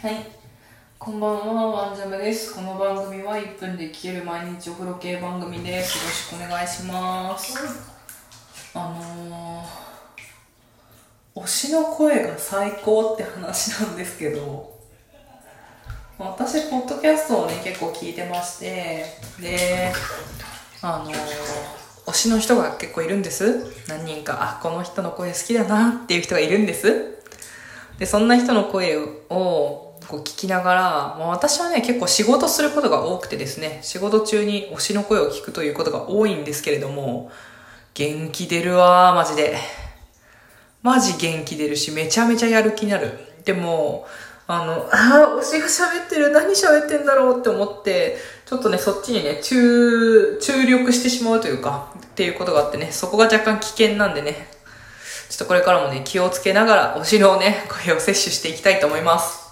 はい。こんばんは、ワンジャムです。この番組は1分で聞ける毎日お風呂系番組です。よろしくお願いします。あのー、推しの声が最高って話なんですけど、私、ポッドキャストをね、結構聞いてまして、で、あのー、推しの人が結構いるんです。何人か、あ、この人の声好きだなっていう人がいるんです。で、そんな人の声をこう聞きながら、まあ、私はね、結構仕事することが多くてですね、仕事中に推しの声を聞くということが多いんですけれども、元気出るわ、マジで。マジ元気出るし、めちゃめちゃやる気になる。でも、あの、あー、推しが喋ってる、何喋ってんだろうって思って、ちょっとね、そっちにね、注、注力してしまうというか、っていうことがあってね、そこが若干危険なんでね、ちょっとこれからもね、気をつけながら、推しのね、声を摂取していきたいと思います。